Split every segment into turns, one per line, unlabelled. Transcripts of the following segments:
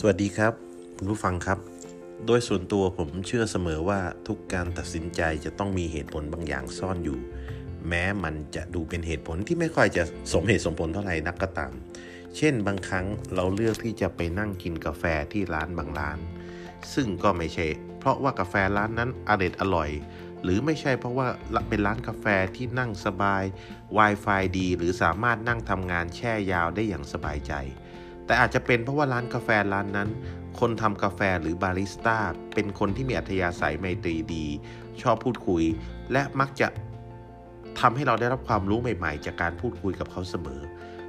สวัสดีครับคุณผู้ฟังครับ โดยส่วนตัวผมเชื่อเสมอว่าทุกการตัดสินใจจะต้องมีเหตุผลบางอย่างซ่อนอยู่ แม้มันจะดูเป็นเหตุผลที่ไม่ค่อยจะสมเหตุสมผลเท่าไหร่นักก็ตาม เช่นบางครั้งเราเลือกที่จะไปนั่งกินกาแฟที่ร้านบางร้าน ซึ่งก็ไม่ใช่ เพราะว่ากาแฟร้านนั้นอร่อยอร่อย หรือไม่ใช่เพราะว่าเป็นร้านกาแฟที่นั่งสบาย Wi-Fi ดี หรือสามารถนั่งทำงานแช่ยาวได้อย่างสบายใจ แต่อาจจะเป็นเพราะว่าร้านกาแฟร้านนั้น คนทำกาแฟหรือบาริสต้าเป็นคนที่มีอัธยาศัยไมตรีดี ชอบพูดคุย และมักจะทำให้เราได้รับความรู้ใหม่ๆ จากการพูดคุยกับเขาเสมอ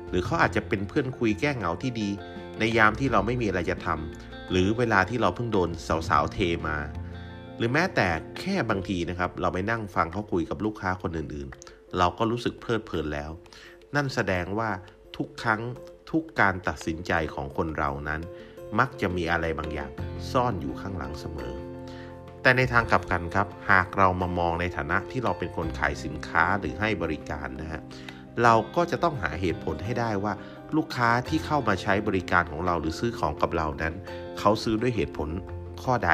หรือเขาอาจจะเป็นเพื่อนคุยแก้เหงาที่ดี ในยามที่เราไม่มีอะไรจะทำหรือเวลาที่เราเพิ่งโดนสาวๆเทมา หรือแม้แต่แค่บางทีนะครับ เราไปนั่งฟังเขาคุยกับลูกค้าคนอื่นๆ เราก็รู้สึกเพลิดเพลินแล้ว นั่นแสดงว่าทุกครั้ง ทุกการตัดสินใจของคนเรานั้น มักจะมีอะไรบางอย่างซ่อนอยู่ข้างหลังเสมอ แต่ในทางกลับกันครับ หากเรามามองในฐานะที่เราเป็นคนขายสินค้าหรือให้บริการนะฮะเราก็จะต้องหาเหตุผลให้ได้ว่า ลูกค้าที่เข้ามาใช้บริการของเราหรือซื้อของกับเรานั้น เขาซื้อด้วยเหตุผลข้อใด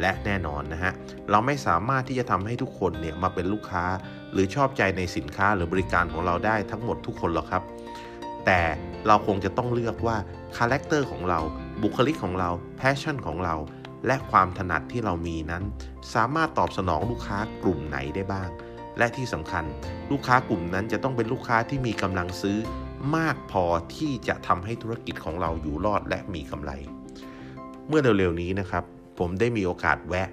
และแน่นอนนะฮะ เราไม่สามารถที่จะทำให้ทุกคนเนี่ยมาเป็นลูกค้า หรือชอบใจในสินค้าหรือบริการของเราได้ทั้งหมดทุกคนหรอกครับ แต่เราคงจะต้องเลือกว่า character ของเรา บุคลิกของเรา passion ของเรา และความถนัดที่เรามีนั้น สามารถตอบสนองลูกค้ากลุ่มไหนได้บ้าง และที่สำคัญ ลูกค้ากลุ่มนั้นจะต้องเป็นลูกค้าที่มีกำลังซื้อ มากพอที่จะทำให้ธุรกิจของเราอยู่รอดและมีกำไร เมื่อเร็วๆนี้นะครับ ผมได้มีโอกาสแวะ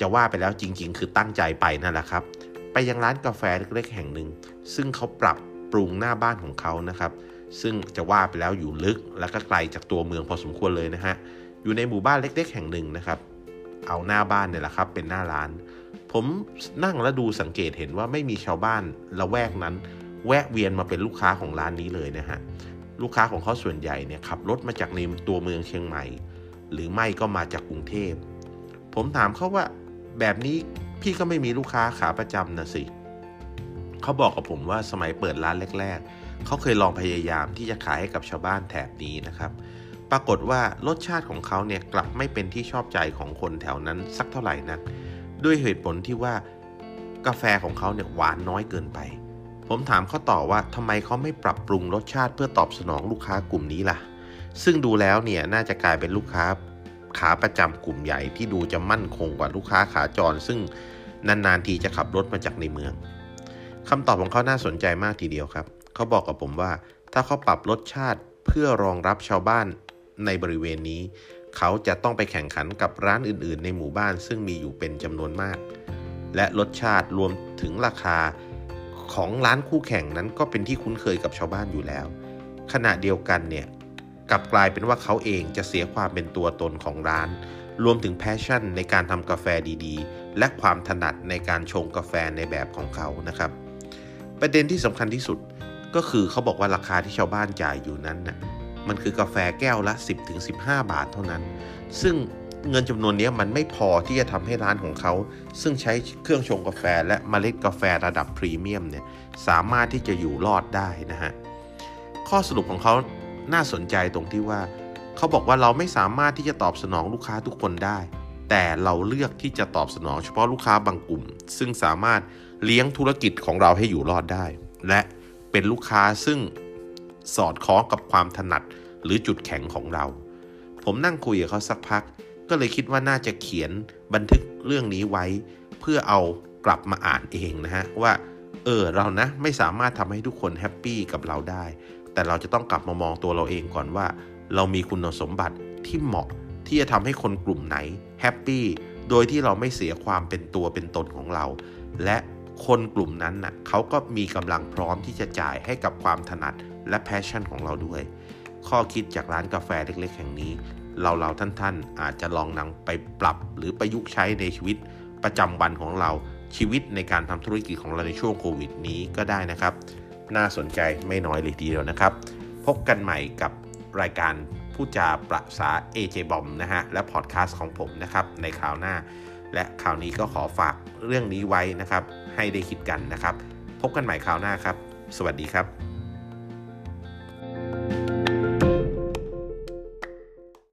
จะว่าไปแล้วจริง ๆ คือตั้งใจไปนั่นแหละครับ ไปยังร้านกาแฟเล็กๆแห่งหนึ่ง ซึ่งเขาปรับ ปรุงหน้าบ้านของเขานะครับ ซึ่งจะว่าไปแล้วอยู่ลึกและก็ไกลจากตัวเมืองพอสมควรเลยนะฮะอยู่ในหมู่บ้านเล็ก ๆ แห่งหนึ่งนะครับ เอาหน้าบ้านเนี่ยแหละครับ เป็นหน้าร้าน ผมนั่งและดูสังเกตเห็นว่าไม่มีชาวบ้านละแวกนั้น แวะเวียนมาเป็นลูกค้าของร้านนี้เลยนะฮะลูกค้าของเขาส่วนใหญ่เนี่ยขับรถมาจากในตัวเมืองเชียงใหม่ หรือไม่ก็มาจากกรุงเทพ ผมถามเขาว่าแบบนี้พี่ก็ไม่มีลูกค้าขาประจำนะสิเเขาบอกกับผมว่าสมัยเปิดร้านแรก ๆ เขาเคยลองพยายามที่จะขายให้กับชาวบ้านแถบนี้นะครับ ปรากฏว่ารสชาติของเขาเนี่ยกลับไม่เป็นที่ชอบใจของคนแถวนั้นสักเท่าไหร่นัก ด้วยเหตุผลที่ว่ากาแฟของเขาเนี่ยหวานน้อยเกินไป ผมถามเขาต่อว่าทำไมเขาไม่ปรับปรุงรสชาติเพื่อตอบสนองลูกค้ากลุ่มนี้ล่ะ ซึ่งดูแล้วเนี่ยน่าจะกลายเป็นลูกค้าขาประจำกลุ่มใหญ่ที่ดูจะมั่นคงกว่าลูกค้าขาจร ซึ่งนานๆทีจะขับรถมาจากในเมือง คำตอบของเขาน่าสนใจมากทีเดียวครับ เขาบอกกับผมว่า ถ้าเขาปรับรสชาติเพื่อรองรับชาวบ้านในบริเวณนี้ เขาจะต้องไปแข่งขันกับร้านอื่น ๆ ในหมู่บ้านซึ่งมีอยู่เป็นจำนวนมาก และรสชาติรวมถึงราคาของร้านคู่แข่งนั้นก็เป็นที่คุ้นเคยกับชาวบ้านอยู่แล้ว ขณะเดียวกันเนี่ยกลับกลายเป็นว่าเขาเองจะเสียความเป็นตัวตนของร้าน รวมถึงแพชชั่นในการทำกาแฟดีๆ และความถนัดในการชงกาแฟในแบบของเขานะครับ ประเด็นที่สำคัญที่สุดก็คือเขาบอกว่าราคาที่ชาวบ้านจ่ายอยู่นั้นนะ่ะมันคือกาแฟแก้วละ 10-15 บาทเท่านั้น ซึ่งเงินจำนวนนี้มันไม่พอที่จะทำให้ร้านของเขา ซึ่งใช้เครื่องชงกาแฟและเมล็ดกาแฟระดับพรีเมียมเนี่ยสามารถที่จะอยู่รอดได้นะฮะ ข้อสรุปของเขาน่าสนใจตรงที่ว่า เขาบอกว่าเราไม่สามารถที่จะตอบสนองลูกค้าทุกคนได้ แต่เราเลือกที่จะตอบสนองเฉพาะลูกค้าบางกลุ่ม ซึ่งสามารถ เลี้ยงธุรกิจของเราให้อยู่รอดได้ และเป็นลูกค้าซึ่งสอดคล้องกับความถนัดหรือจุดแข็งของเรา ผมนั่งคุยกับเขาสักพัก ก็เลยคิดว่าน่าจะเขียนบันทึกเรื่องนี้ไว้ เพื่อเอากลับมาอ่านเองนะฮะว่า เออเรานะไม่สามารถทำให้ทุกคน happy กับเราได้ แต่เราจะต้องกลับมามองตัวเราเองก่อนว่า เรามีคุณสมบัติที่เหมาะที่จะทำให้คนกลุ่มไหน happy โดยที่เราไม่เสียความเป็นตัวเป็นตนของเรา และ คนกลุ่มนั้นน่ะเขาก็มีกำลังพร้อมที่จะจ่ายให้กับความถนัดและ passion ของเราด้วย ข้อคิดจากร้านกาแฟเล็ก ๆ แห่งนี้ เราเราท่านๆ อาจจะลองนำไปปรับหรือประยุกต์ใช้ในชีวิตประจำวันของเราชีวิตในการทำธุรกิจของเราในช่วงโควิดนี้ก็ได้นะครับ น่าสนใจไม่น้อยเลยทีเดียวนะครับ พบกันใหม่กับรายการผู้จาประษา AJ บอมนะฮะและพอดแคสต์ของผมนะครับในคราวหน้า และข่าวนี้ก็ขอฝากเรื่องนี้ไว้นะครับ ให้ได้คิดกันนะครับ พบกันใหม่คราวหน้าครับ สวัสดีครับ